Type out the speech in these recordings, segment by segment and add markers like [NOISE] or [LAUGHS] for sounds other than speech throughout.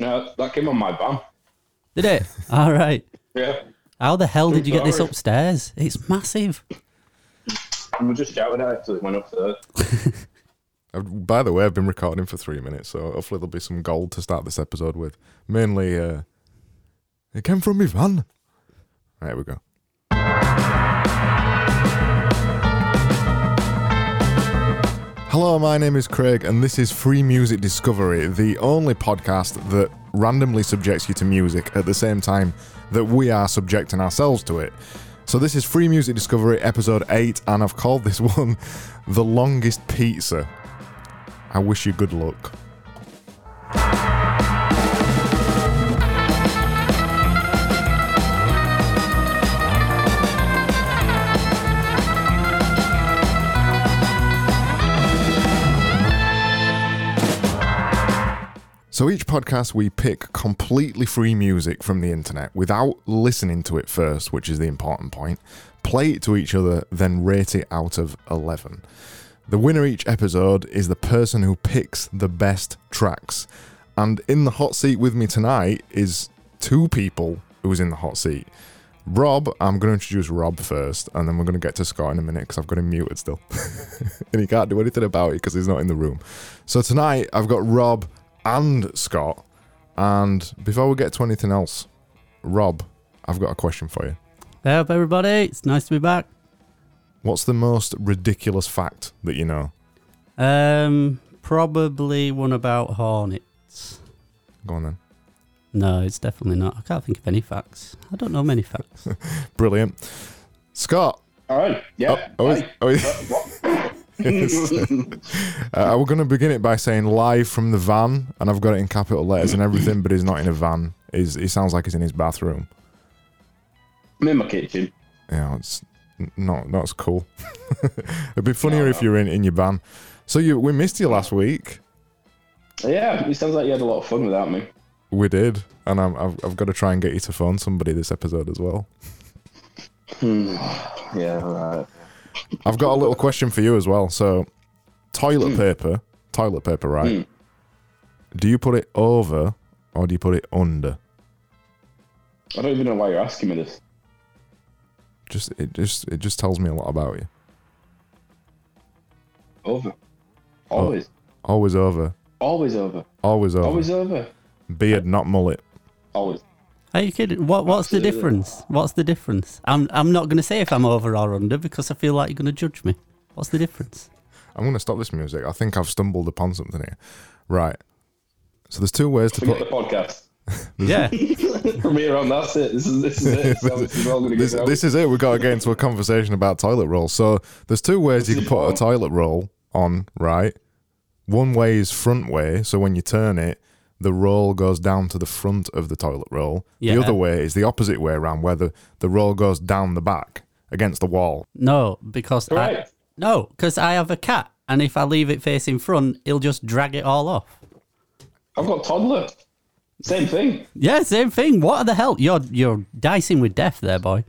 No, that came on my van. Did it? [LAUGHS] All right. Yeah. How the hell did you get this upstairs? It's massive. And we just shouted at it till it went upstairs. [LAUGHS] I've- By the way, I've been recording for three minutes, so hopefully there'll be some gold to start this episode with. Mainly, uh, it came from me van. There we go. Hello, my name is Craig, and this is Free Music Discovery, the only podcast that randomly subjects you to music at the same time that we are subjecting ourselves to it. So, this is Free Music Discovery, episode 8, and I've called this [LAUGHS] one The Longest Pizza. I wish you good luck. So each podcast we pick completely free music from the internet without listening to it first, which is the important point. Play it to each other, then rate it out of 11. The winner each episode is the person who picks the best tracks. And in the hot seat with me tonight is two people who's in the hot seat. Rob, I'm going to introduce Rob first, and then we're going to get to Scott in a minute because I've got him muted still. [LAUGHS] and he can't do anything about it because he's not in the room. So tonight I've got Rob and Scott. And before we get to anything else, Rob, I've got a question for you. Hey up, everybody. It's nice to be back. What's the most ridiculous fact that you know? Um, probably one about hornets. Go on then. No, it's definitely not. I can't think of any facts. I don't know many facts. [LAUGHS] Brilliant. Scott. All right. Yeah. Oh, oh, is- oh, [LAUGHS] is- [LAUGHS] Uh. We're going to begin it by saying live from the van, and I've got it in capital letters and everything, but he's not in a van. He's, he sounds like he's in his bathroom. I'm in my kitchen. Yeah, it's not not as cool. [LAUGHS] It'd be funnier No, if no. you're in, in your van. So you we missed you last week. Yeah, it sounds like you had a lot of fun without me. We did, and I'm, I've I've got to try and get you to phone somebody this episode as well. [SIGHS] Yeah, right. I've got a little question for you as well. So, toilet Hmm. paper, toilet paper, right? Hmm. Do you put it over or do you put it under? I don't even know why you're asking me this. Just it just it just tells me a lot about you. Over. Always. Always over, Always over. always over. Always over. Beard, not mullet. Always. Are you kidding? What What's the difference? What's the difference? I'm I'm not going to say if I'm over or under because I feel like you're going to judge me. What's the difference? I'm going to stop this music. I think I've stumbled upon something here. Right. So there's two ways to Forget put the podcast. [LAUGHS] Yeah. [LAUGHS] From here on, that's it. This is this is it. [LAUGHS] So this is all this, this is it. We've got to get into a conversation about toilet roll. So there's two ways you can put a toilet roll on, right? One way is front way, so when you turn it, the roll goes down to the front of the toilet roll. Yeah. The other way is the opposite way around, where the, the roll goes down the back against the wall. No, because I, Right. no, because I have a cat, and if I leave it facing front, he'll just drag it all off. I've got toddler. Same thing. Yeah, same thing. What the hell? You're you're dicing with death there, boy.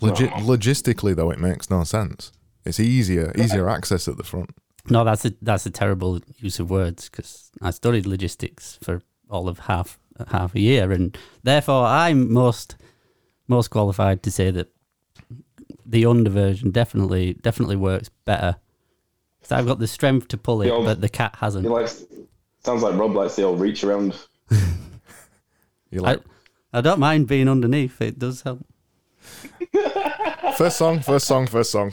Legi- logistically, though, it makes no sense. It's easier, easier access at the front. No, that's a that's a terrible use of words because I studied logistics for all of half half a year, and therefore I'm most most qualified to say that the under version definitely definitely works better. So I've got the strength to pull it, The old- but the cat hasn't. He likes. Sounds like Rob likes the old reach around. [LAUGHS] You I, I don't mind being underneath; it does help. [LAUGHS] first song, first song, first song.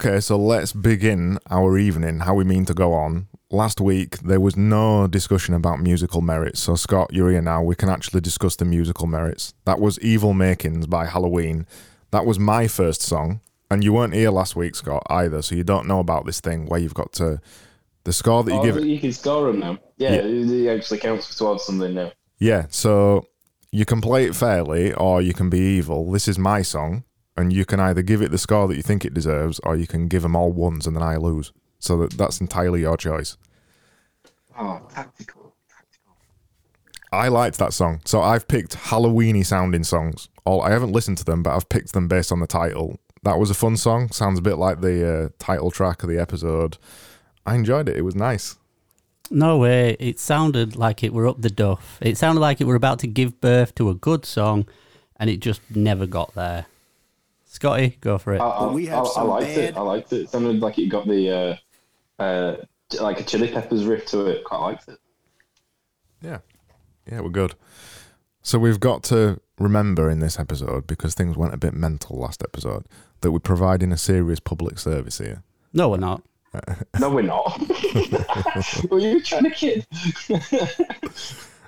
Okay, so let's begin our evening, how we mean to go on. Last week, there was no discussion about musical merits. So, Scott, you're here now. We can actually discuss the musical merits. That was Evil Makings by Halloween. That was my first song. And you weren't here last week, Scott, either. So, you don't know about this thing where you've got to. The score that you oh, give it. you can score them now. Yeah, Yeah. It, actually counts towards something now. Yeah, so you can play it fairly or you can be evil. This is my song, and you can either give it the score that you think it deserves or you can give them all ones and then I lose. So that, that's entirely your choice. Oh, tactical. I liked that song. So I've picked Halloweeny sounding songs. All I haven't listened to them, but I've picked them based on the title. That was a fun song. Sounds a bit like the uh, title track of the episode. I enjoyed it. It was nice. No way. It sounded like it were up the duff. It sounded like it were about to give birth to a good song, and it just never got there. Scotty, go for it. I, I, But we have I, I liked bad- it. I liked it. It sounded like it got the uh, uh, like a Chili Peppers riff to it. Quite liked it. Yeah. Yeah, we're good. So we've got to remember in this episode, because things went a bit mental last episode, that we're providing a serious public service here. no, we're not. No, we're not. [LAUGHS] [LAUGHS] Were you trying to kid?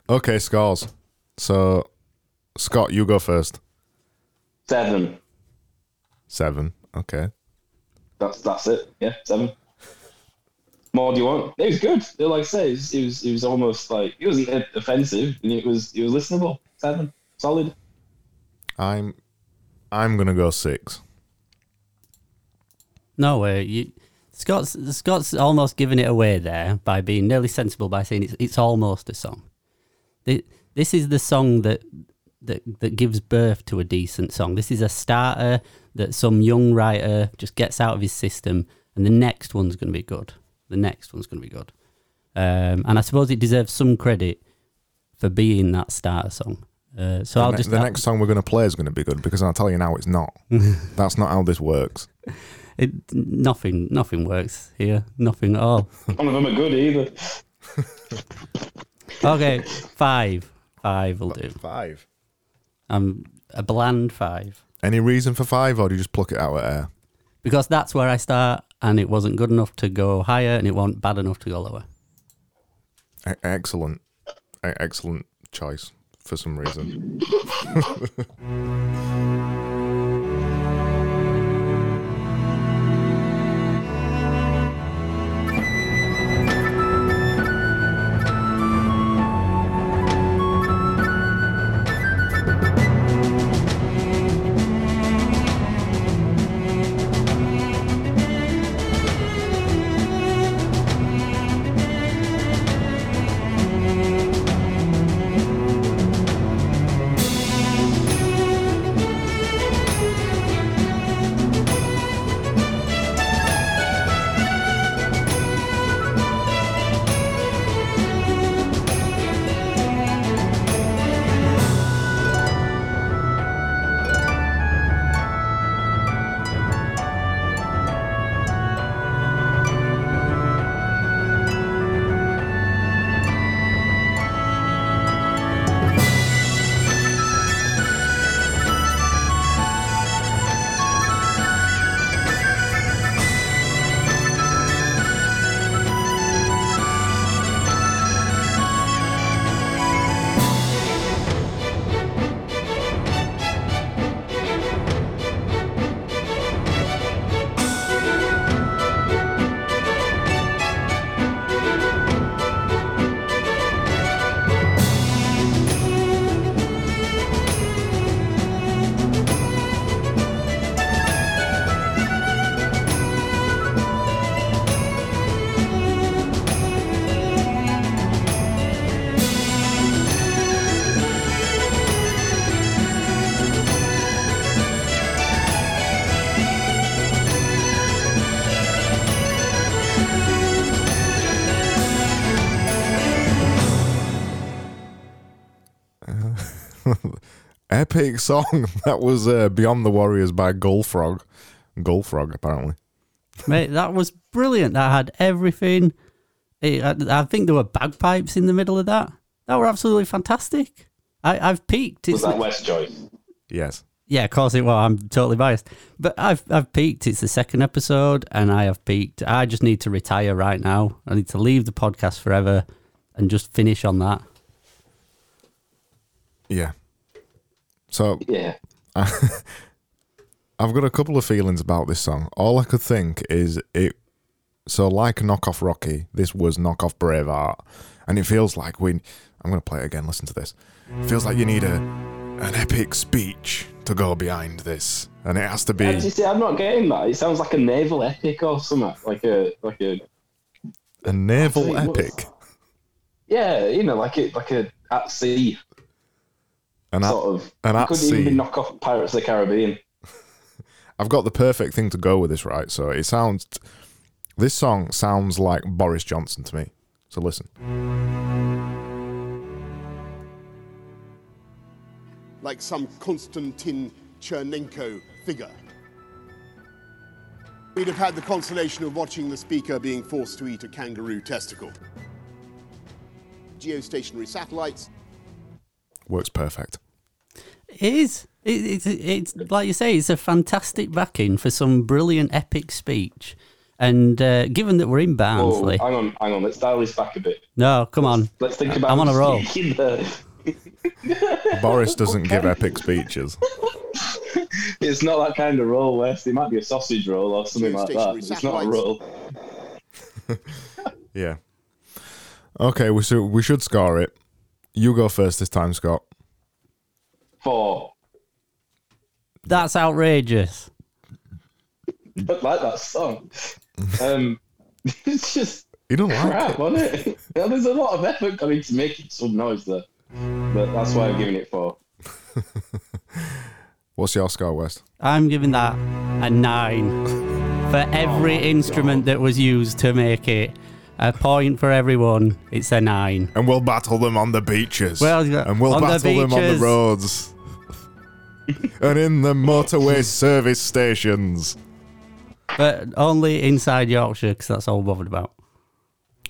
Okay, scores. So, Scott, you go first. Seven. Seven. Okay. That's that's it. Yeah, seven. More do you want? It was good. Like I say, it was, it was it was almost like it wasn't offensive, and it was it was listenable. Seven, solid. I'm I'm gonna go six. No way. You, Scott's Scott's almost giving it away there by being nearly sensible by saying it's it's almost a song. Thi- This is the song that that that gives birth to a decent song. This is a starter that some young writer just gets out of his system, and the next one's going to be good. The next one's going to be good, um, and I suppose it deserves some credit for being that starter song. Uh, so The, I'll ne- just the next song we're gonna play is gonna be good because I'll tell you now it's not. [LAUGHS] That's not how this works. it, nothing nothing works here. Nothing at all. [LAUGHS] None of them are good either. [LAUGHS] Okay, five. Five will do. Five. Um, a bland five. Any reason for five, or do you just pluck it out of air? Because that's where I start, and it wasn't good enough to go higher, and it wasn't bad enough to go lower. E- excellent, E- excellent choice for some reason. [LAUGHS] Epic song. [LAUGHS] That was uh, Beyond the Warriors by Gullfrog. Gullfrog, apparently. Mate, that was brilliant. That had everything. It, I, I think there were bagpipes in the middle of that. That were absolutely fantastic. I, I've peaked. Was It's that West choice? Yes. Yeah, of course it was. I'm totally biased, but I've I've peaked. It's the second episode, and I have peaked. I just need to retire right now. I need to leave the podcast forever, and just finish on that. Yeah. So Yeah. [LAUGHS] I've got a couple of feelings about this song. All I could think is it. So, like knockoff Rocky, this was knockoff Braveheart, and it feels like we. I'm going to play it again. Listen to this. It feels like you need a an epic speech to go behind this, and it has to be. You see, I'm not getting that. It sounds like a naval epic or something. Like a like a A naval epic. yeah, you know, like it, like a at sea And I, sort of. an it at couldn't even sea. be knock off Pirates of the Caribbean. [LAUGHS] I've got the perfect thing to go with this, right? So it sounds. This song sounds like Boris Johnson to me. So listen. like some Konstantin Chernenko figure. We'd have had the consolation of watching the speaker being forced to eat a kangaroo testicle. Geostationary satellites, Works perfect. It is. It, it's it's like you say. It's a fantastic backing for some brilliant epic speech. And uh, given that we're in Barnsley, hang on, hang on. Let's dial this back a bit. no, come on. Let's think about. I'm on a roll. the- Boris doesn't give epic speeches. [LAUGHS] It's not that kind of roll, West. It might be a sausage roll or something like that. Geostationary It's not a roll. [LAUGHS] Yeah. Okay, we should we should score it. You go first this time, Scott. Four. That's outrageous. I don't like that song. [LAUGHS] Um, [LAUGHS] it's just You don't like crap, it. wasn't it? [LAUGHS] Yeah, there's a lot of effort going into making some noise there, but that's why I'm giving it four. What's your score, West? I'm giving that a nine for every instrument that was used to make it. A point for everyone. It's a nine. And we'll battle them on the beaches. Well, and we'll on the battle them on the roads. And in the motorway service stations. But only inside Yorkshire because that's all we're bothered about.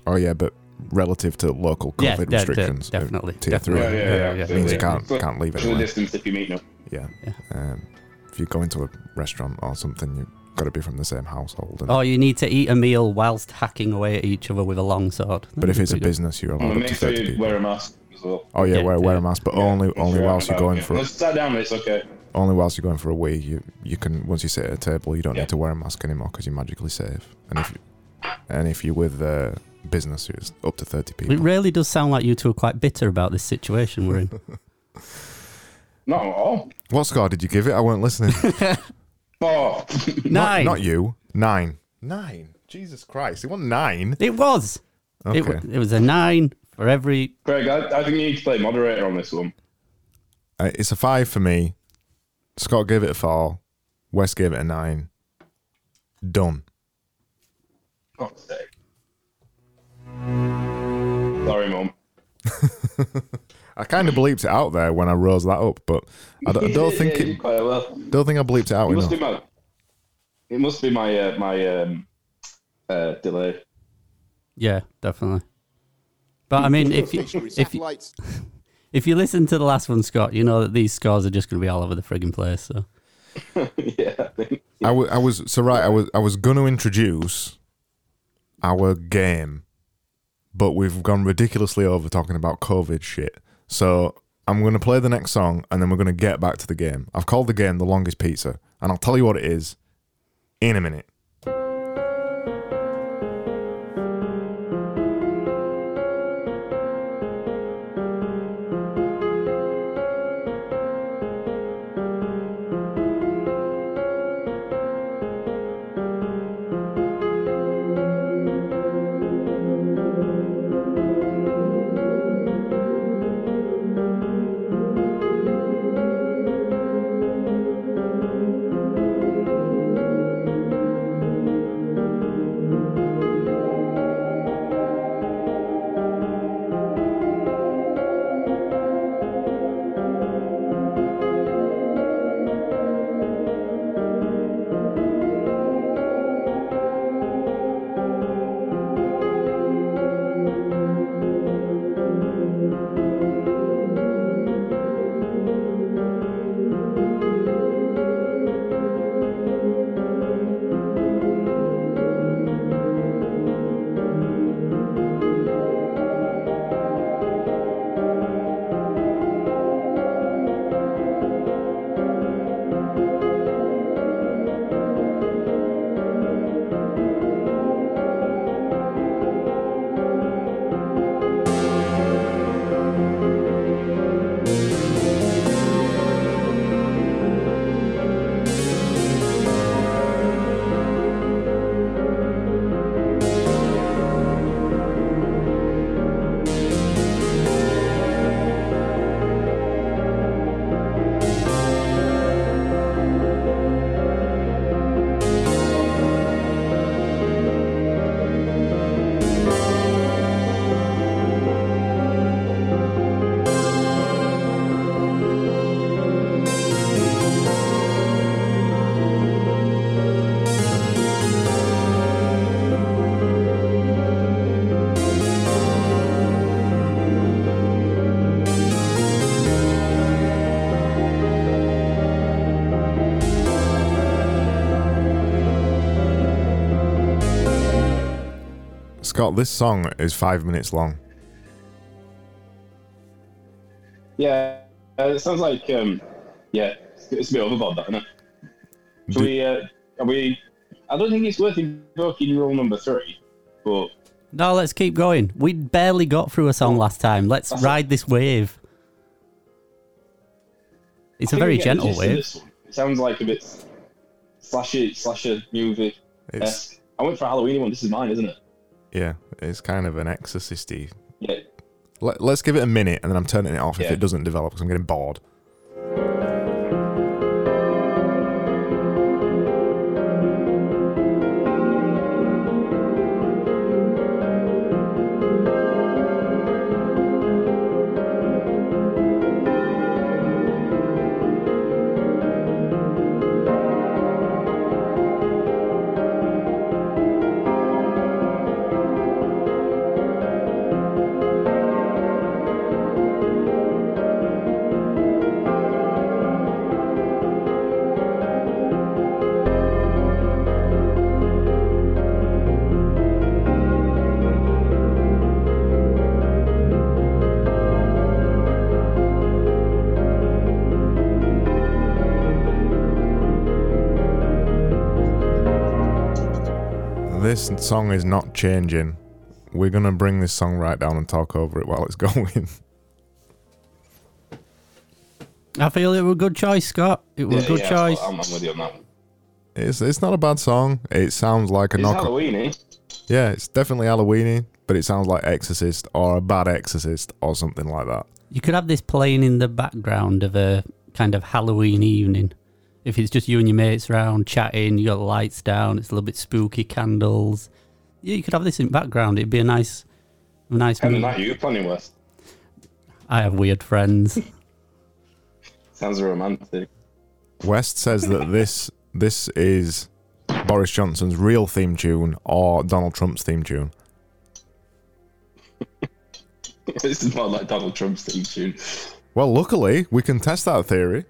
Oh yeah, but relative to local Yeah, COVID de- de- restrictions, definitely, tier three. definitely. Yeah, yeah, yeah. Means you can't can't leave Social anywhere. distance if you meet up. Yeah. Yeah. Um, if you go into a restaurant or something, you've got to be from the same household. And, Or you need to eat a meal whilst hacking away at each other with a long sword. but if it's a good. business, you're allowed up to make sure you people. wear a mask as well. Oh yeah, Yeah, wear wear a mask, but Yeah, only only sure whilst you're going yeah. for Let's sat down. It's okay. only whilst you're going for a wee. You you can once you sit at a table, you don't Yeah. need to wear a mask anymore because you're magically safe. And if you, and if you're with uh, business, it's up to thirty people. It really does sound like you two are quite bitter about this situation we're in. [LAUGHS] Not at all. What score did you give it? I weren't listening. [LAUGHS] Four. not, Nine. not you. Nine. Nine. Jesus Christ! It wasn't nine. It was. Okay. It, wa- it was a nine for every. Craig, I, I think you need to play moderator on this one. Uh, it's a five for me. Scott gave it a four. West gave it a nine. Done. God's sake. Sorry, mum. [LAUGHS] I kind of bleeped it out there when I rose that up, but I don't, I [LAUGHS] don't think yeah, you it. quite well. Don't think I bleeped it out It must be my. It must be my uh, my um, uh, delay. Yeah, definitely. But I mean, if you, if you, [LAUGHS] if you listen to the last one, Scott, you know that these scores are just going to be all over the frigging place. So [LAUGHS] yeah, I think. I, w- I was so right. I was I was going to introduce our game, but we've gone ridiculously over talking about COVID shit. So I'm going to play the next song, and then we're going to get back to the game. I've called the game the longest pizza, and I'll tell you what it is in a minute. Scott, this song is five minutes long. Yeah, uh, it sounds like um, yeah, it's, it's a bit overboard, that, isn't it? Should Do- we? Uh, are we? I don't think it's worth invoking rule number three, but No, let's keep going. We barely got through a song last time. Let's That's ride this wave. It's I a very we get the gentle wave. It sounds like a bit slasher slasher movie. It's I went for a Halloween one. This is mine, isn't it? Yeah, it's kind of an exorcisty. Yeah. Let, let's give it a minute, and then I'm turning it off if Yeah. it doesn't develop because I'm getting bored. This song is not changing. We're gonna bring this song right down and talk over it while it's [LAUGHS] going. I feel it was a good choice, Scott. It was yeah, a good yeah, choice. I'm, I'm with you on that. it's it's not a bad song. It sounds like a It's knock. Halloween, eh? Yeah, it's definitely Halloweeny, but it sounds like Exorcist or a bad Exorcist or something like that. You could have this playing in the background of a kind of Halloween evening. If it's just you and your mates around chatting, you got the lights down, it's a little bit spooky, candles. Yeah, you could have this in background. It'd be a nice, a nice. Kind of mood. not you planning West. I have weird friends. [LAUGHS] Sounds romantic. West says that this this is Boris Johnson's real theme tune or Donald Trump's theme tune. [LAUGHS] this is more like Donald Trump's theme tune. Well, luckily we can test that theory.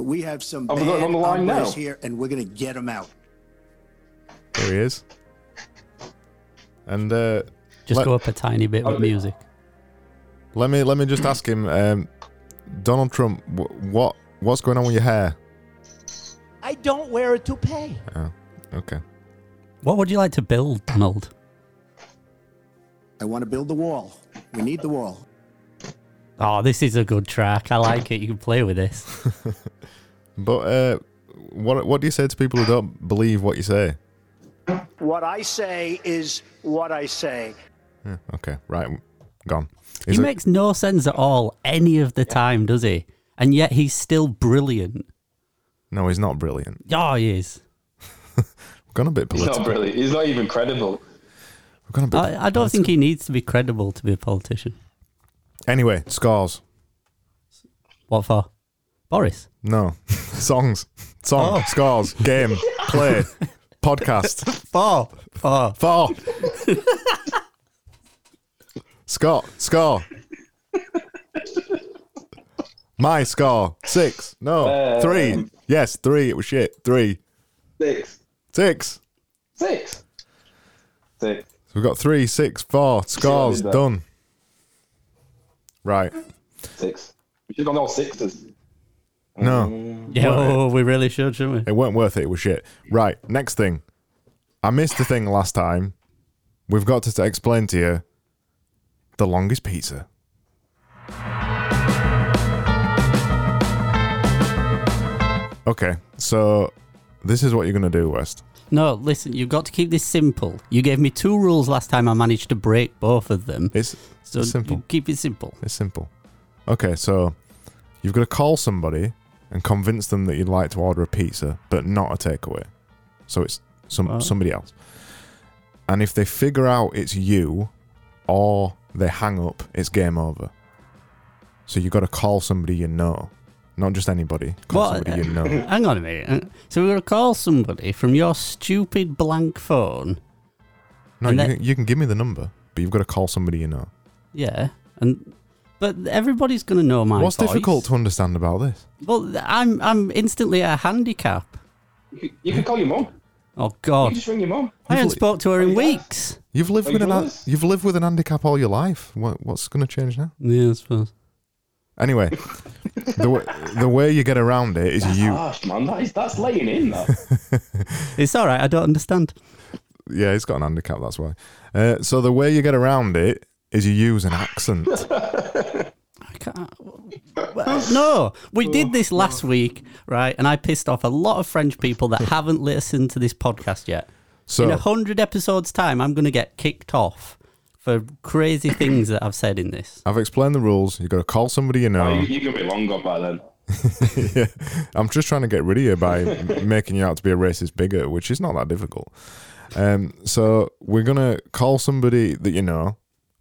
But we have some Oh, we're bad on the line hombres now. here, and we're going to get them out. There he is. And uh, Just Let- go up a tiny bit with music. let me let me just ask him, um, Donald Trump, wh- what what's going on with your hair? I don't wear a toupee. Oh, okay. What would you like to build, Donald? I want to build the wall. We need the wall. Oh, this is a good track. I like it. You can play with this. [LAUGHS] But uh, what what do you say to people who don't believe what you say? What I say is what I say. Yeah, okay, right, gone. he it- makes no sense at all any of the time, does he? And yet he's still brilliant. no, he's not brilliant. Oh, he is. [LAUGHS] We've gone a bit He's political. not brilliant. He's not even credible. We've gone a bit I, I don't think he needs to be credible to be a politician. Anyway, scores. What for? Boris. No. [LAUGHS] Songs. Song. Oh. Scores. Game. Play. Podcast. Four. Four. Four. Scott. Score. My score. Six. No. Um, three. Yes, three. It was shit. Three. Six. Six. Six. Six. So we've got three, six, four. Scores. did. Done. Right. Six. We should have gone all sixes. No. Mm. Yeah, oh, we really should, shouldn't we? It weren't worth it. It was shit. Right. Next thing. I missed the thing last time. We've got to, to explain to you the longest pizza. Okay, so this is what you're going to do, West. No, listen, you've got to keep this simple. You gave me two rules last time. I managed to break both of them. It's, So simple. keep it simple. It's simple. Okay, so you've got to call somebody and convince them that you'd like to order a pizza, but not a takeaway. So it's some Wow. somebody else. And if they figure out it's you, or they hang up, it's game over. So you've got to call somebody you know, not just anybody. Call What? somebody you know. [LAUGHS] Hang on a minute. Uh, So we're going to call somebody from your stupid blank phone. No, And you then- can, you can give me the number, but you've got to call somebody you know. Yeah. And but everybody's going to know my What's voice. difficult to understand about this? Well, I'm I'm instantly at a handicap. You could, you could call your mum. Oh god. You God, just ring your mum. I haven't li- spoke to her in Oh, yeah. weeks. You've lived Are with you an ha- brothers? you've lived with an handicap all your life. What, what's going to change now? Yeah, I suppose. Anyway, the w- the way you get around it is you. Harsh, man. That is, that's laying in, that. [LAUGHS] It's all right. I don't understand. Yeah, he's got an handicap. That's why. Uh, so the way you get around it is you use an accent. [LAUGHS] I can't. Well, no, we did this last week, right? And I pissed off a lot of French people that haven't listened to this podcast yet. So in a hundred episodes' time, I'm going to get kicked off for crazy things that I've said in this. I've explained the rules. You've got to call somebody you Oh, know. you, you're going to be long gone by then. [LAUGHS] yeah. I'm just trying to get rid of you by [LAUGHS] making you out to be a racist bigot, which is not that difficult. Um, so we're gonna call somebody that you know,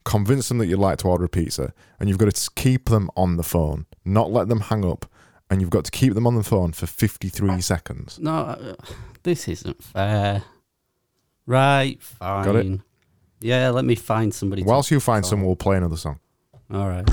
convince them that you'd like to order a pizza, and you've got to keep them on the phone, not let them hang up, and you've got to keep them on the phone for 53 seconds. No, uh, this isn't fair. Right, fine. Got it? Yeah, let me find somebody. Whilst you find someone, we'll play another song. All right.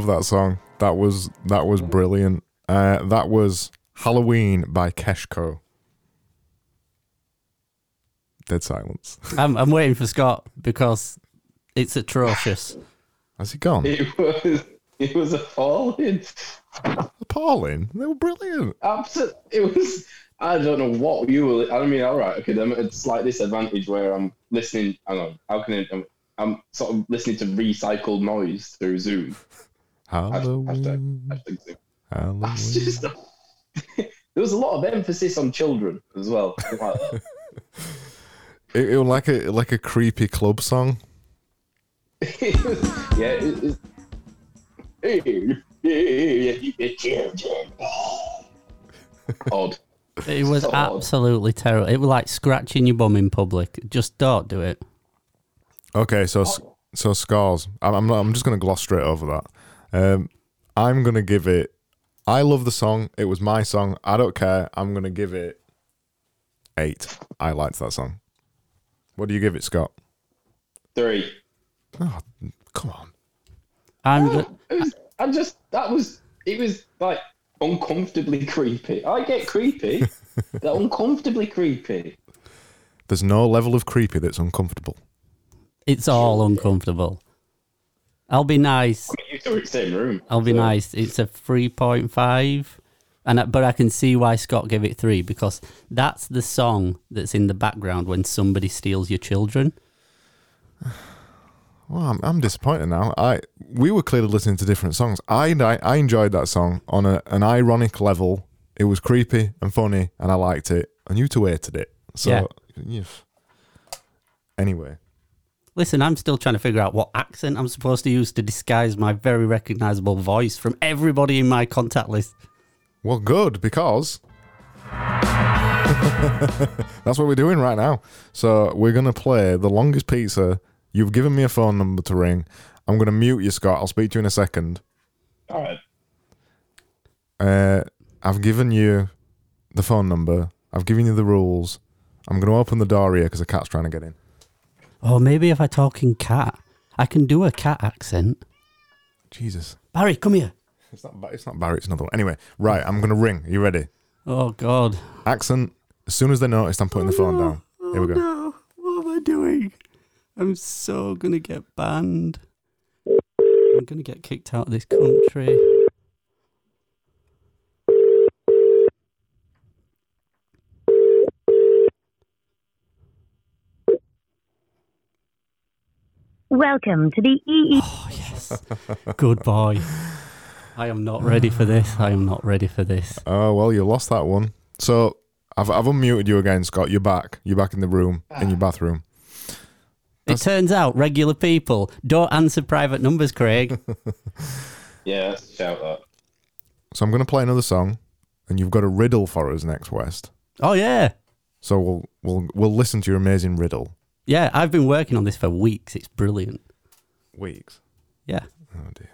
Love that song. That was that was brilliant. Uh, that was Halloween by Keshko. Dead silence. [LAUGHS] I'm, I'm waiting for Scott because it's atrocious. Has he gone? It was, it was appalling. Appalling. They were brilliant. Absolutely. It was. I don't know what you were. I mean, all right, okay. I'm at a slight disadvantage where I'm listening. Hang on. How can I? I'm, I'm sort of listening to recycled noise through Zoom. Hashtag, Halloween. hashtag Zoom. Halloween. That's just. [LAUGHS] there was a lot of emphasis on children as well. Like, [LAUGHS] It, it was like a like a creepy club song. it was, [LAUGHS] yeah. It, children. Odd. It was So odd. absolutely terrible. It was like scratching your bum in public. Just don't do it. Okay, so so scars. I'm I'm, not, I'm just gonna gloss straight over that. Um, I'm gonna give it. I love the song. It was my song. I don't care. I'm gonna give it eight. I liked that song. What do you give it, Scott? Three. Oh, come on. I'm go- It was, I just that was it was like uncomfortably creepy. I get creepy. [LAUGHS] They're uncomfortably creepy. There's no level of creepy that's uncomfortable. it's all uncomfortable. I'll be nice. [LAUGHS] You two are in the same room. I'll be so- nice. It's a three point five, and I, but I can see why Scott gave it three because that's the song that's in the background when somebody steals your children. [SIGHS] Well, I'm, I'm disappointed now. I we were clearly listening to different songs. I I, I enjoyed that song on a, an ironic level. It was creepy and funny, and I liked it. And you two hated it. So, Yeah. yeah. Anyway, Listen, I'm still trying to figure out what accent I'm supposed to use to disguise my very recognizable voice from everybody in my contact list. well, good because [LAUGHS] that's what we're doing right now. So we're gonna play the longest pizza. You've given me a phone number to ring. I'm gonna mute you, Scott. I'll speak to you in a second. All right. Uh, I've given you the phone number. I've given you the rules. I'm going to open the door here because the cat's trying to get in. Oh, maybe if I talk in cat, I can do a cat accent. Jesus. Barry, come here. It's not, it's not Barry, it's another one. Anyway, right, I'm going to ring. Are you ready? Oh God. Accent. As soon as they noticed, I'm putting the phone down. Oh, here we go. No, what am I doing? I'm so gonna get banned. I'm gonna get kicked out of this country. Welcome to the E EE. Oh yes. [LAUGHS] Goodbye. I am not ready for this. I am not ready for this. Oh, well, you lost that one. So I've, I've unmuted you again, Scott. You're back. You're back in the room, in your bathroom. It turns out regular people don't answer private numbers, Craig. [LAUGHS] Yeah, let's shout that. So I'm going to play another song, and you've got a riddle for us next, West. oh yeah. So we'll we'll we'll listen to your amazing riddle. Yeah, I've been working on this for weeks. It's brilliant. Weeks. Yeah. Oh dear.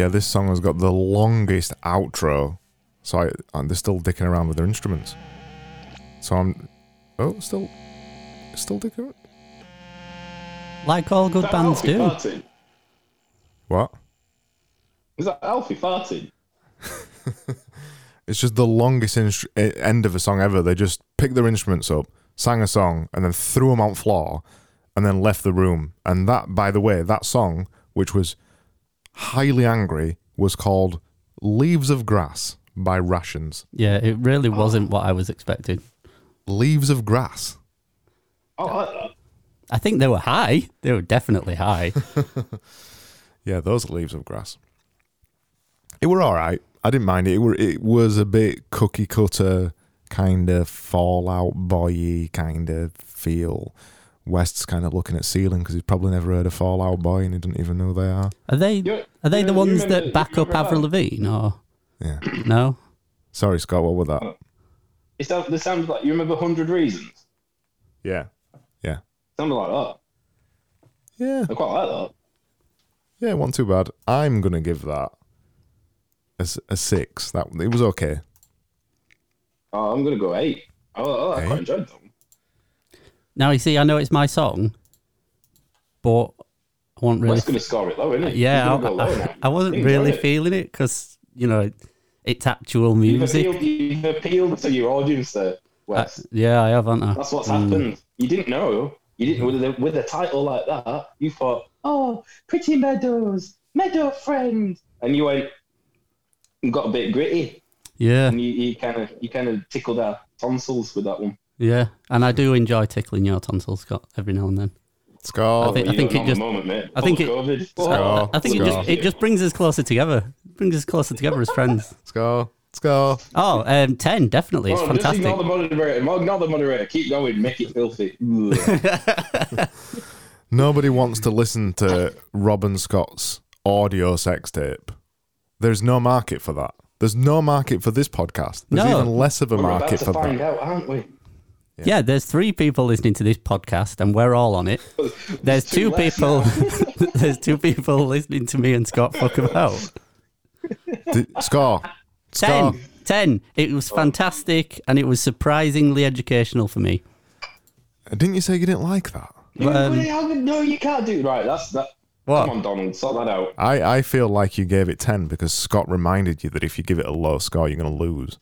Yeah, this song has got the longest outro, so I, and they're still dicking around with their instruments. So I'm, oh, still, still dicking. Like all good that bands Alfie do. farting? What? Is that Alfie farting? [LAUGHS] It's just the longest instru- end of a song ever. They just picked their instruments up, sang a song, and then threw them on floor, and then left the room. And that, by the way, that song, which was highly angry, was called "Leaves of Grass" by Rations. Yeah, it really wasn't what I was expecting. Leaves of Grass. Oh, I, I think they were high. They were definitely high. [LAUGHS] Yeah, those leaves of grass. It were all right. I didn't mind it. It were it was a bit cookie cutter kind of Fall Out Boy kind of feel. West's kind of looking at ceiling because he's probably never heard of Fall Out Boy and he doesn't even know who they are. Are they You- are they the ones remember- that back up Avril? Lavigne or Yeah. no? Sorry, Scott. What was that? it sounds, this sounds like you remember Hundred Reasons. Yeah. Yeah. Something like that. Yeah. I quite like that. Yeah. Wasn't too bad. I'm gonna give that a, a six. That it was okay. Oh, I'm gonna go eight. Oh, oh I Eight? quite enjoyed that. Now you see, I know it's my song, but I wasn't really. West's gonna score it low, isn't it? yeah, gonna go I, I. I wasn't really it. feeling it because you know it's actual You've music. appealed, you've appealed to your audience there, Uh, yeah, I have, haven't I? That's what's Mm. happened. You didn't know. You didn't with a, with a title like that. You thought, oh, Pretty Meadows, Meadow Friend, and you went, and got a bit gritty, Yeah, and you you kind of you kind of tickled our tonsils with that one. Yeah, and I do enjoy tickling your tonsils, Scott, every now and then. Scott. I think- But you think it just- moment, mate. I think it- of COVID. Scar. I think it just it just brings us closer together. It Brings us closer together as friends. Scott. Scott. Oh, um, ten definitely. It's Oh, just fantastic. ignore the moderator. Ignore the moderator. Keep going. Make it filthy. [LAUGHS] Nobody wants to listen to Robin Scott's audio sex tape. There's no market for that. There's no market for this podcast. There's No. even less of a We're about market to for find that. out, aren't we? Yeah, there's three people listening to this podcast, and we're all on it. [LAUGHS] There's two two people. [LAUGHS] [LAUGHS] there's two people listening to me and Scott fuck about. D- Score. Score. Ten. Ten. It was fantastic, and it was surprisingly educational for me. Didn't you say you didn't like that? You, Um, no, you can't do right. That's that. What? Come on, Donald, sort that out. I, I feel like you gave it 10 because Scott reminded you that if you give it a low score, you're going to lose.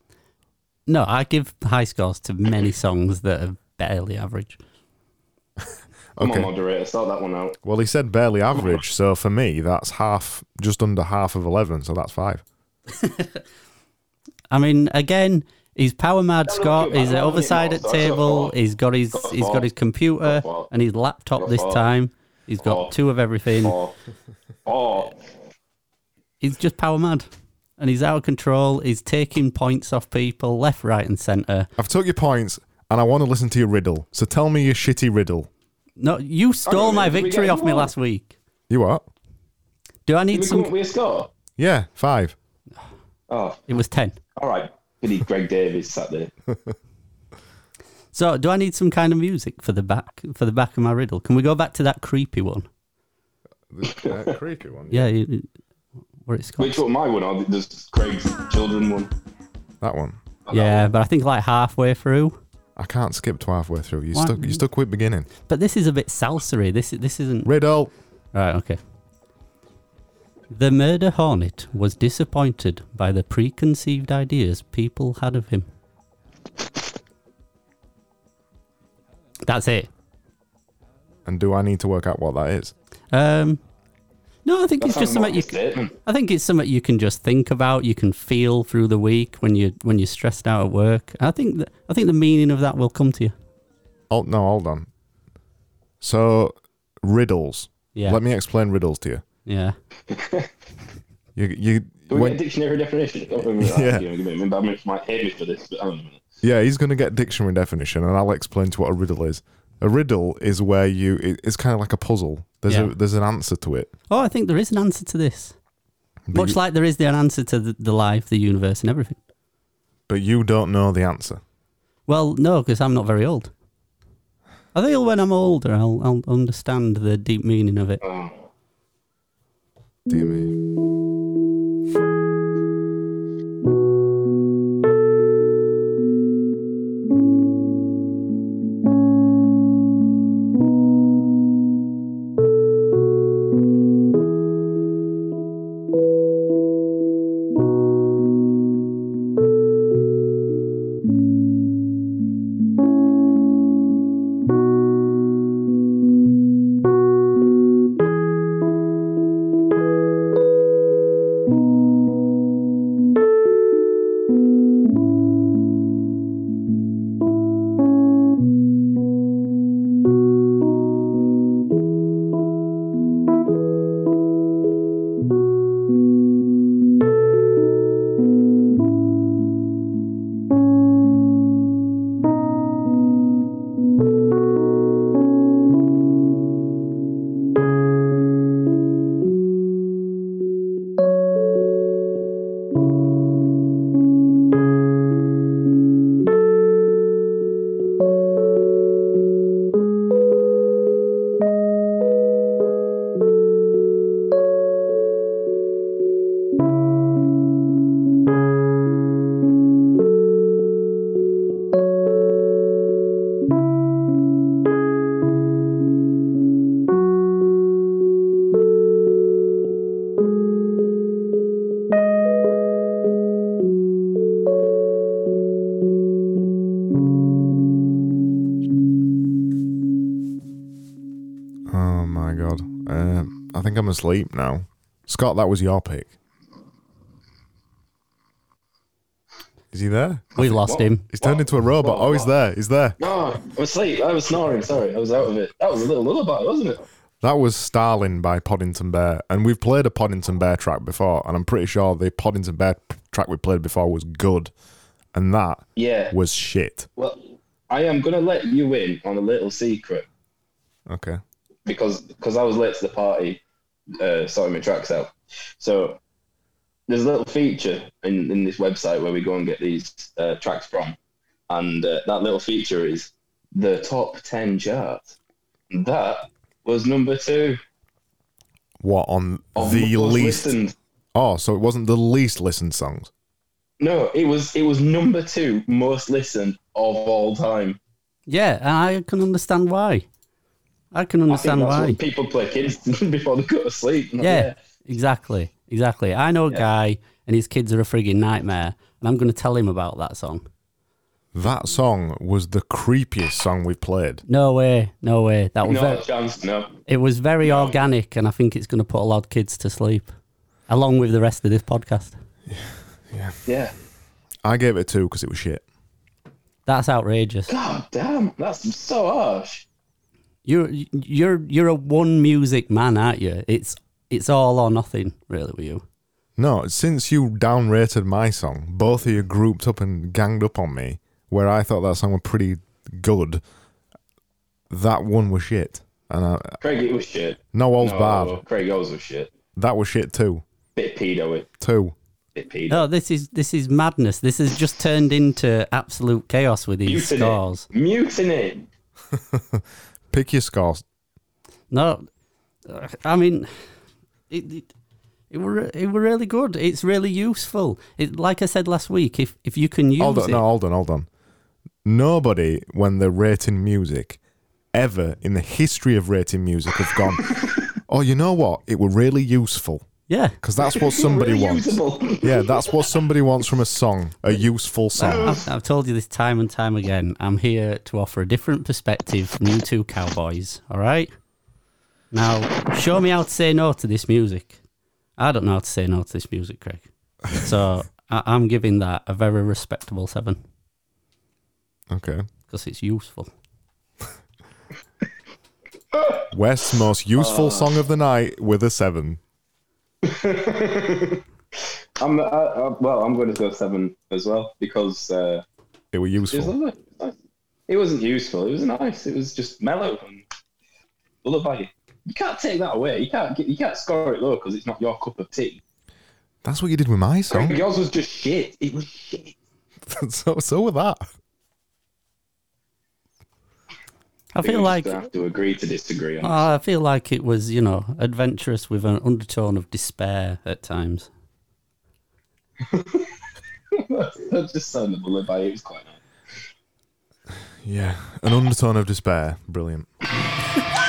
No, I give high scores to many songs that are barely average. Come Okay. on, moderator, sort that one out. Well, he said barely average, so for me, that's half, just under half of 11, so that's five. [LAUGHS] I mean, again, he's power mad. No, no, Scott. He's no, at no, other side at table. He's got his no, he's got his computer no, and his laptop this no, time. He's got no, two of everything. Or, or He's just power mad, and he's out of control. He's taking points off people left, right, and centre. I've took your points, and I want to listen to your riddle. So tell me your shitty riddle. No, you stole my victory off me last week. You what? Do I did need we come up some? with a score? Yeah, five. [SIGHS] Oh, It was ten. all right. Billy Greg Davies sat there. [LAUGHS] So, do I need some kind of music for the back for the back of my riddle? Can we go back to that creepy one? The uh, creepy one. [LAUGHS] Yeah, you- you- where it's. Which one? My one or just Craig's children one? That one. Yeah, but I think like halfway through. I can't skip to halfway through. You Why- stuck. You stuck with beginning. But this is a bit salsery. This this isn't Riddle. right. Okay. The murder hornet was disappointed by the preconceived ideas people had of him. That's it. And do I need to work out what that is? Um, no, I think That it's just something you. a statement. I think it's something you can just think about. You can feel through the week when you when you're stressed out at work. I think that, I think the meaning of that will come to you. Oh no, hold on. So riddles. Yeah. Let me explain riddles to you. Yeah. [LAUGHS] You you Do we when- get a dictionary definition? I mean, [LAUGHS] Yeah. you know, give me- I might hate me for this, but hang on a yeah, he's going to get dictionary definition, and I'll explain to what a riddle is. A riddle is where you it, it's kind of like a puzzle. There's Yeah. a there's an answer to it. Oh, I think there is an answer to this. But Much you, like there is the, an answer to the, the life, the universe, and everything. but you don't know the answer. Well, no, because I'm not very old. I think when I'm older, I'll, I'll understand the deep meaning of it. Oh. Dear me. Think I'm asleep now. Scott, that was your pick. Is he there? We lost what? him. He's turned What? into a robot. What? Oh, he's there. He's there. No, I'm asleep. I was snoring. Sorry, I was out of it. That was a little lullaby, wasn't it? That was Starling by Podington Bear. And we've played a Podington Bear track before, and I'm pretty sure the Podington Bear track we played before was good. And that Yeah. was shit. Well, I am gonna let you in on a little secret Okay. because because I was late to the party, uh, sorting my tracks out. So there's a little feature in, in this website where we go and get these uh, tracks from, and uh, that little feature is the top ten chart. That was number two What on of the least? listened. Oh, so it wasn't the least listened songs. No, it was it was number two most listened of all time. Yeah, and I can understand why. I can understand that's why. people play kids [LAUGHS] before they go to sleep. Not Yeah, exactly, exactly. I know a guy, and his kids are a frigging nightmare, and I'm going to tell him about that song. That song was the creepiest song we've played. No way, no way. That was No very, chance. No. it was very organic, and I think it's going to put a lot of kids to sleep, along with the rest of this podcast. Yeah. Yeah. yeah. I gave it a two because it was shit. That's outrageous. God damn, that's so harsh. You're you're you're a one music man, aren't you? It's it's all or nothing, really, with you. No, since you downrated my song, both of you grouped up and ganged up on me, where I thought that song was pretty good. That one was shit. And I, Craig, it was shit. no all's no, bad. Craig, yours was shit. That was shit too. Bit pedo, eh? it. Two. Bit pedo. No, this is this is madness. This has just turned into absolute chaos with these Mutiny. scores. Mutiny. [LAUGHS] Pick your scores. No, I mean, it it, it were it were really good. It's really useful. It like I said last week, if if you can use Hold on, it, no, hold on, hold on. Nobody, when they're rating music, ever in the history of rating music have gone, [LAUGHS] oh, you know what? It were really useful. Yeah. Because that's what [LAUGHS] somebody Really wants. usable. Yeah, that's what somebody wants from a song. A useful song. I've, I've told you this time and time again. I'm here to offer a different perspective from you two cowboys. All right. Now, show me how to say no to this music. I don't know how to say no to this music, Craig. [LAUGHS] So I, I'm giving that a very respectable seven Okay. because it's useful. [LAUGHS] West's most useful uh. song of the night with a seven. [LAUGHS] I'm, uh, uh, well, I'm going to go seven as well because uh, It were it was useful. It wasn't useful. It was nice. It was just mellow and lullaby. You can't take that away. You can't get, you can't score it low because it's not your cup of tea. That's what you did with my song. [LAUGHS] Yours was just shit. It was shit. [LAUGHS] so, so with that. I feel like just have to agree to disagree on. Oh, I feel like it was, you know, adventurous with an undertone of despair at times. [LAUGHS] that just sounded lullaby. It was quite nice. Yeah. An undertone of despair. Brilliant. [LAUGHS]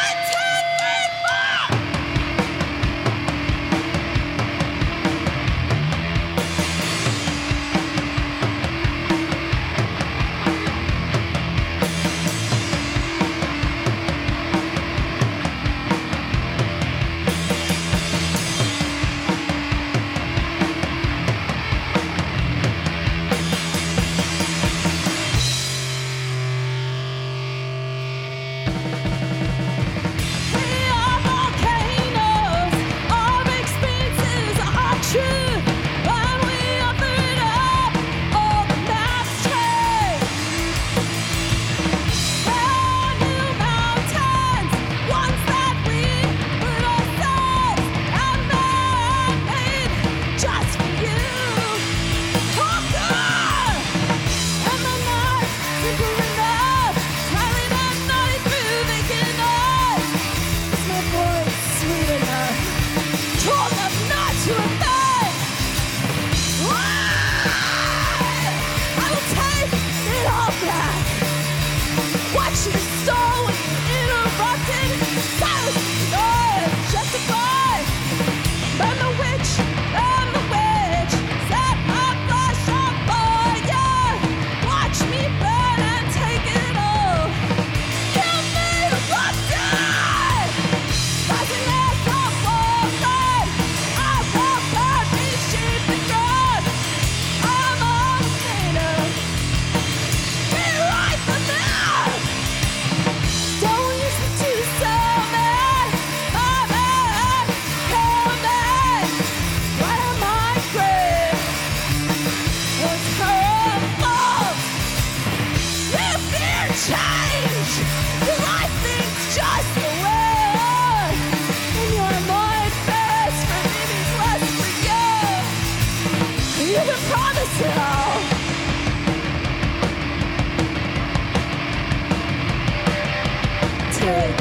tick,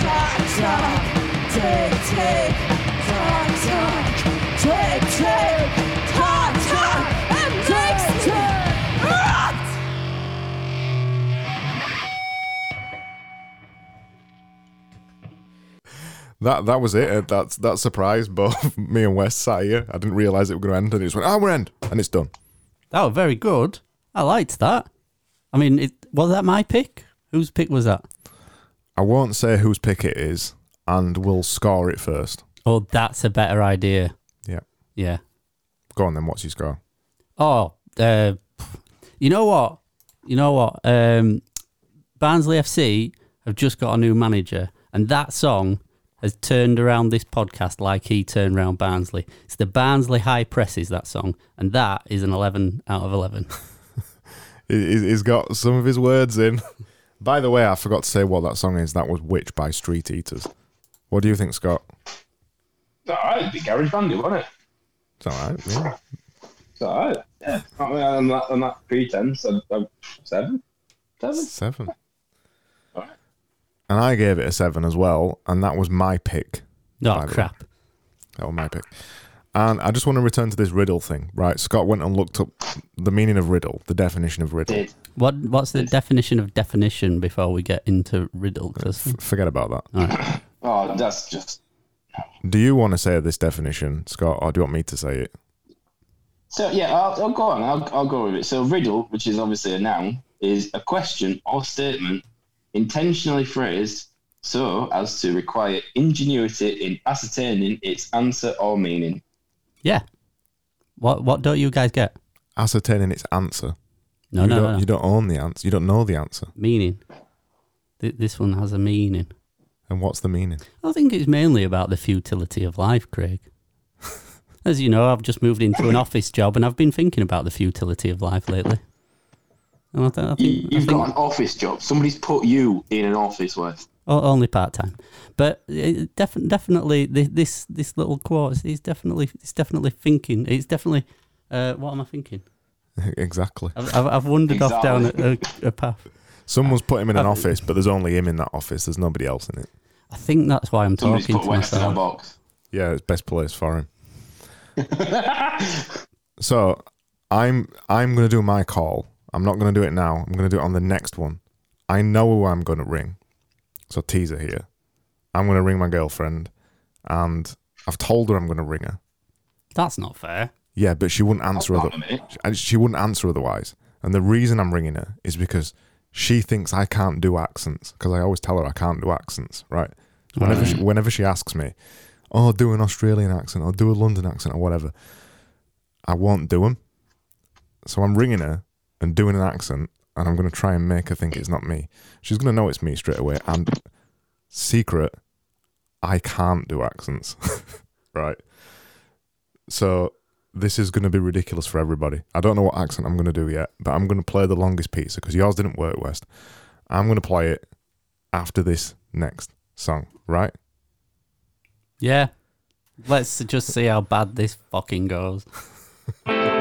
tock, tick, tock, tick, tock, tock, and. That, that was it. That's that surprised both [LAUGHS] me and Wes sat here. I didn't realise it was going to end, and it was went, oh, we're end, and it's done. That was very good. I liked that. I mean, it, was that my pick? Whose pick was that? I won't say whose pick it is, and we'll score it first. Oh, that's a better idea. Yeah, Yeah. go on then. What's your score? Oh, uh, you know what? You know what? Um, Barnsley FC have just got a new manager, and that song has turned around this podcast like he turned around Barnsley. It's the Barnsley High Presses, that song, and that is an 11 out of 11. [LAUGHS] He- he- He's got some of his words in. [LAUGHS] By the way, I forgot to say what that song is. That was "Witch" by Street Eaters. What do you think, Scott? It's alright, big garage bandy, wasn't it? It's all right. Yeah. It's alright. Yeah. I mean, on that, on that pretense, I, I, seven? Seven? Seven. Alright. And I gave it a seven as well, and that was my pick. Oh, by the way. crap. That was my pick. And I just want to return to this riddle thing, right? Scott went and looked up the meaning of riddle, the definition of riddle. Did. What What's the definition of definition before we get into riddle? 'Cause- F- forget about that. Alright. [COUGHS] Oh, that's just. Do you want to say this definition, Scott, or do you want me to say it? So, yeah, I'll, I'll go on. I'll, I'll go with it. So, riddle, which is obviously a noun, is a question or statement intentionally phrased so as to require ingenuity in ascertaining its answer or meaning. yeah. What What don't you guys get? Ascertaining its answer. No, you no, don't, no. You don't own the answer. You don't know the answer. Meaning. Th- This one has a meaning. And what's the meaning? I think it's mainly about the futility of life, Craig. [LAUGHS] As you know, I've just moved into an office job and I've been thinking about the futility of life lately. And I, th- I think, You, I you've think got an office job. Somebody's put you in an office, Wes. o- only part time, but it def- definitely thi- this this little quote is- is definitely it's definitely thinking. It's definitely uh, what am I thinking? [LAUGHS] exactly. I've, I've, I've wandered off down a, a, a path. Someone's put him in an Uh, office, but there's only him in that office. There's nobody else in it. I think that's why I'm Somebody's talking put to Wes in a myself. box. Yeah, it's best place for him. [LAUGHS] so I'm I'm gonna do my call. I'm not gonna do it now. I'm gonna do it on the next one. I know who I'm gonna ring. So teaser here. I'm gonna ring my girlfriend, and I've told her I'm gonna ring her. That's not fair. Yeah, but she wouldn't answer. Hold Other- on a minute. and she wouldn't answer otherwise. And the reason I'm ringing her is because she thinks I can't do accents because I always tell her I can't do accents. Right? Whenever she, whenever she asks me, "Oh, do an Australian accent or do a London accent or whatever," I won't do them. So I'm ringing her and doing an accent, and I'm going to try and make her think it's not me. She's going to know it's me straight away. And secret, I can't do accents. [LAUGHS] right? So this is going to be ridiculous for everybody. I don't know what accent I'm going to do yet, but I'm going to play the longest pizza because yours didn't work, Wes. I'm going to play it after this next song, right? Yeah. Let's just see how bad this fucking goes. [LAUGHS]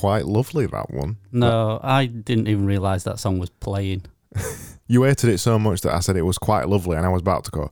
quite lovely. That one. No, I didn't even realise that song was playing. [LAUGHS] You hated it so much that I said it was quite lovely, and I was about to go.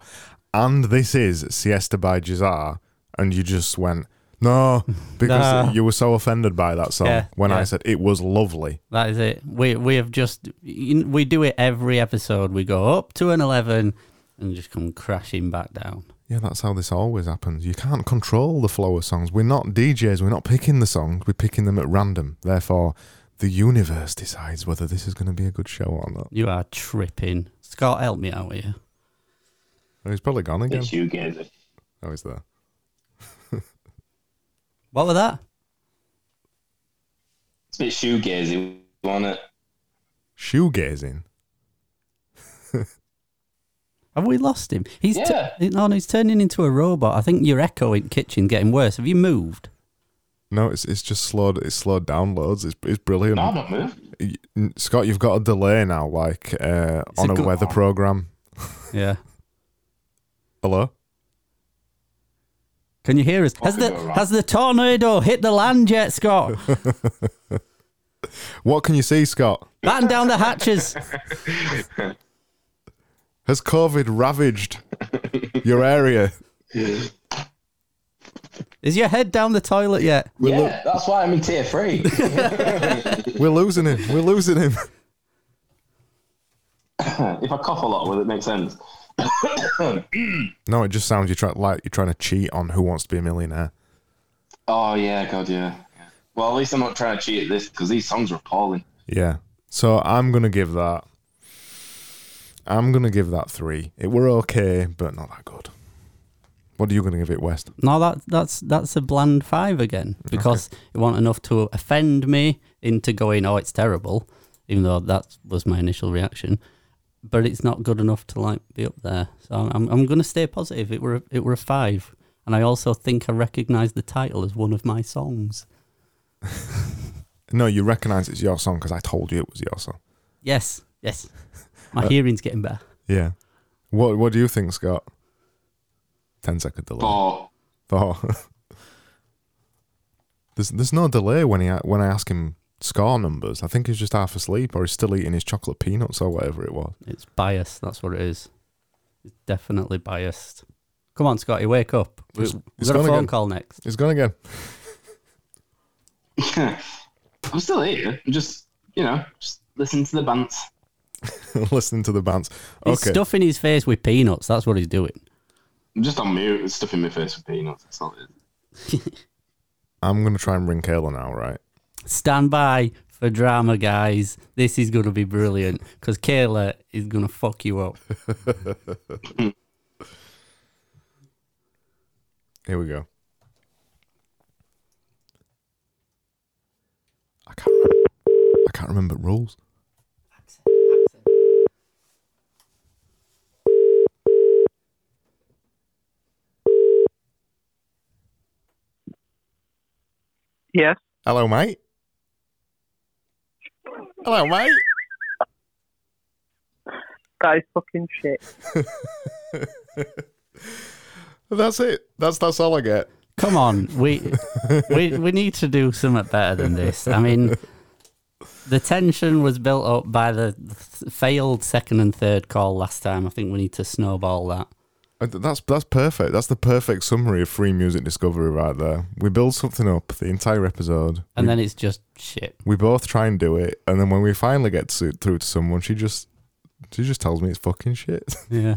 And this is Siesta by Jazar, and you just went no [LAUGHS] because Nah. you were so offended by that song Yeah, when I yeah. said it was lovely. That is it. We we have just we do it every episode. We go up to an eleven and just come crashing back down. Yeah, that's how this always happens. You can't control the flow of songs. We're not DJs. We're not picking the songs. We're picking them at random. Therefore, the universe decides whether this is going to be a good show or not. You are tripping. Scott, help me out here. Oh, he's probably gone again. It's you, Gazy. Oh, he's there. [LAUGHS] What was that? It's a bit shoegazy, wasn't it? Shoegazing. Have we lost him? He's tu- Yeah. no, no, he's turning into a robot. I think your echo in kitchen getting worse. Have you moved? No, it's it's just slowed. It's slowed down loads. It's it's brilliant. No, I'm not moved. Scott, you've got a delay now, like uh, on a a, good- weather program. Yeah. [LAUGHS] Hello. Can you hear us? Has the go has the tornado hit the land yet, Scott? [LAUGHS] [LAUGHS] What can you see, Scott? Batten down the hatches. Has COVID ravaged your area? Is your head down the toilet yet? yeah, that's why I'm in tier three. [LAUGHS] We're losing him. We're losing him. [LAUGHS] if I cough a lot, will it make sense? [COUGHS] No, it just sounds you try like you're trying to cheat on Who Wants to Be a Millionaire. oh yeah, God yeah. yeah. Well, at least I'm not trying to cheat at this because these songs are appalling. Yeah. So I'm gonna give that. I'm gonna give that three. It were okay, but not that good. What are you gonna give it, Wes? No, that that's that's a bland five again because it wasn't enough to offend me into going, oh, it's terrible, even though that was my initial reaction. But it's not good enough to like be up there. So I'm I'm going to stay positive. It were it were a five, and I also think I recognise the title as one of my songs. [LAUGHS] No, you recognise it's your song because I told you it was your song. Yes, yes, my uh, hearing's getting better. Yeah. What What do you think, Scott? Ten second delay. But [LAUGHS] Oh. there's there's no delay when he when I ask him score numbers. I think he's just half asleep or he's still eating his chocolate peanuts or whatever it was. It's biased. That's what it is. It's definitely biased. Come on, Scotty, wake up. We, It's- we've got a phone again. call next. He's gone again. [LAUGHS] I'm still here. I'm just, you know, just listen to the bands. [LAUGHS] Listening to the bands. He's stuffing his face with peanuts. That's what he's doing. I'm just on mute, stuffing my face with peanuts. That's all it is. [LAUGHS] I'm gonna try and ring Kayla now, right? Stand by for drama, guys. This is going to be brilliant because Kayla is going to fuck you up. [LAUGHS] Here we go. I can't. I can't remember rules. Yes. Hello, mate. Hello, mate. That is fucking shit. [LAUGHS] That's it. That's that's all I get. Come on, we we we need to do something better than this. I mean, the tension was built up by the th- failed second and third call last time. I think we need to snowball that. Uh, th- That's that's perfect. That's the perfect summary of free music discovery right there. We build something up the entire episode, And we, then it's just shit. we both try and do it, and then when we finally get to, through to someone, she just she just tells me it's fucking shit. [LAUGHS] Yeah.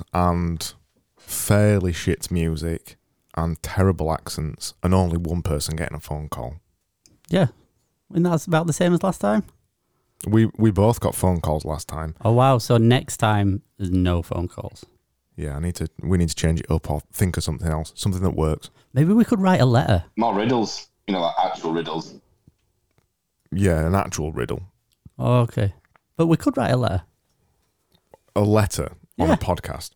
Failures and fairly shit music and terrible accents and only one person getting a phone call. Yeah. And that's about the same as last time? We we both got phone calls last time. Oh, wow. So next time, there's no phone calls. Yeah, I need to we need to change it up or think of something else, something that works. Maybe we could write a letter. More riddles, you know, like actual riddles. Yeah, an actual riddle. Oh, okay. But we could write a letter. A letter on Yeah. a podcast.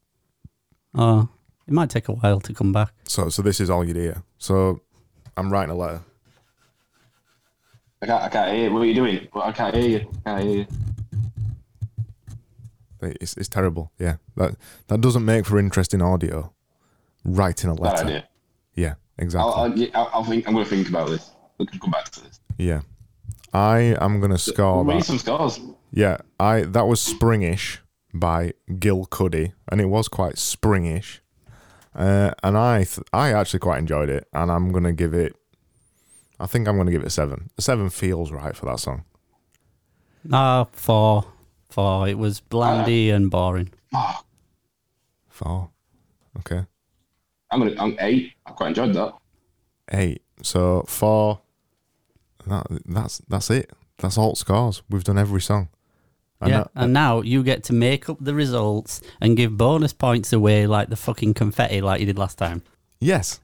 Oh, it might take a while to come back. So so this is all you'd hear. So I'm writing a letter. I can't, I can't hear. What are you doing? Well, I can't hear you. I can't hear you. It's, it's terrible. Yeah, that that doesn't make for interesting audio. Writing a Bad letter. idea. Yeah, exactly. I'll, I'll, I'll, I'll think. I'm going to think about this. We can come back to this. yeah, I am gonna score Read that. some scores. Yeah, I that was Springish by Gil Cuddy, and it was quite springish. Uh, and I th- I actually quite enjoyed it, and I'm gonna give it. I think I'm gonna give it a seven. A seven feels right for that song. Ah, four. Four. It was blandy and boring. Four. Okay. I'm going to. I'm eight. I quite enjoyed that. Eight. So four. That that's that's it. That's all scores. We've done every song. And yeah, that- and now you get to make up the results and give bonus points away like the fucking confetti like you did last time. Yes.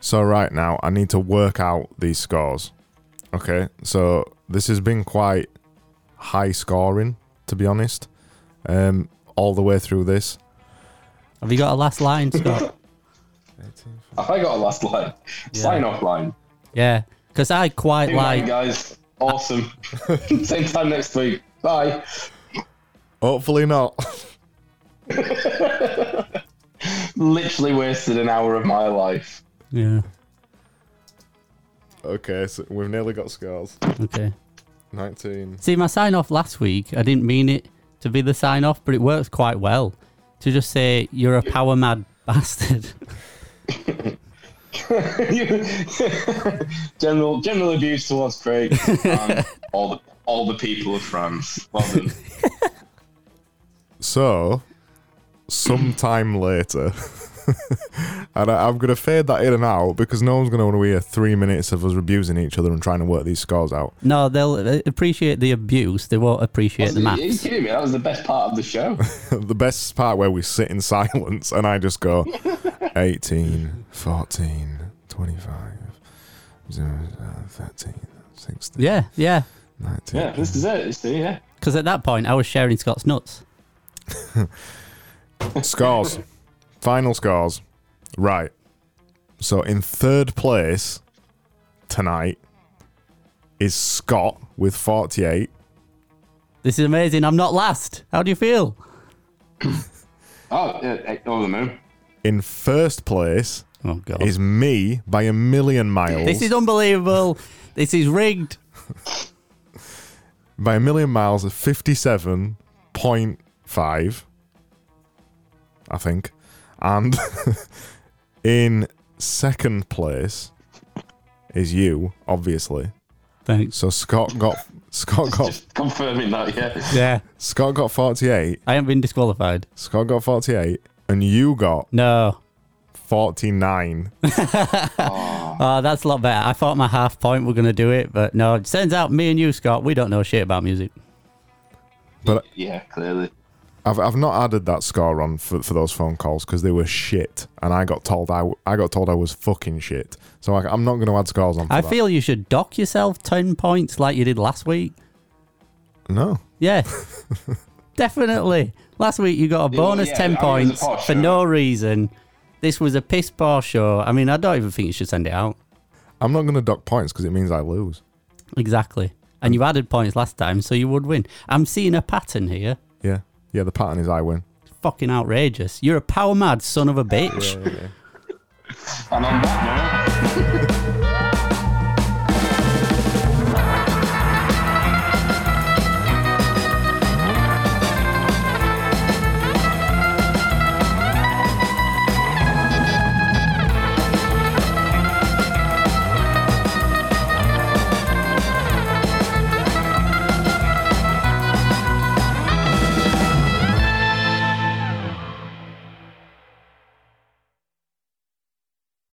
So right now I need to work out these scores. Okay, so this has been quite high scoring, to be honest. Um, all the way through this. Have you got a last line, Scott? [LAUGHS] Have [LAUGHS] I got a last line? Sign off line. yeah, because I quite Good night, like. guys. Awesome. [LAUGHS] Same time next week. Bye. Hopefully not. [LAUGHS] Literally wasted an hour of my life. Yeah. okay, so we've nearly got scores. Okay. 19. See, my sign off last week, I didn't mean it to be the sign off, but it works quite well. To just say, you're a power mad bastard. [LAUGHS] general general abuse towards Craig um, and [LAUGHS] all the all the people of France. Well done. [LAUGHS] So, sometime later, [LAUGHS] and I, I'm going to fade that in and out because no one's going to want to hear three minutes of us abusing each other and trying to work these scores out. No, they'll uh, appreciate the abuse. They won't appreciate the Are you kidding me? That was the best part of the show. [LAUGHS] the best part where we sit in [LAUGHS] silence and I just go 18, 14, 25, 0, 13, 16, Yeah, yeah. 19. Yeah, this is it. It's the, yeah. Because at that point, I was sharing Scott's nuts. Scores. Final scores. Right. So in third place tonight is Scott with 48. This is amazing. I'm not last. How do you feel? [COUGHS] Oh, yeah, over the moon. In first place Oh, God. is me by a million miles. This is unbelievable. this is rigged. by a million miles of 57.5 i think and [LAUGHS] in second place is you obviously Thanks. so scott got scott got Just confirming that, yeah. Yeah. scott got 48 I haven't been disqualified. scott got 48 and you got No. 49 [LAUGHS] Oh, that's a lot better. I thought my half point were going to do it, but no. It turns out me and you, Scott, we don't know shit about music. but Yeah, clearly. I've, I've not added that score on for, for those phone calls because they were shit and I got told I, w- I got told I was fucking shit so I, I'm not going to add scores on for I that. feel you should dock yourself 10 points like you did last week. no Yeah. [LAUGHS] Definitely. Last week you got a bonus yeah, 10 I mean, it was a points for no reason. This was a piss poor show. I mean, I don't even think you should send it out. I'm not going to dock points because it means I lose. Exactly. And you added points last time, so you would win. I'm seeing a pattern here. Yeah. Yeah, the pattern is I win. Fucking outrageous. You're a power mad son of a bitch. [LAUGHS] And on that note, [LAUGHS]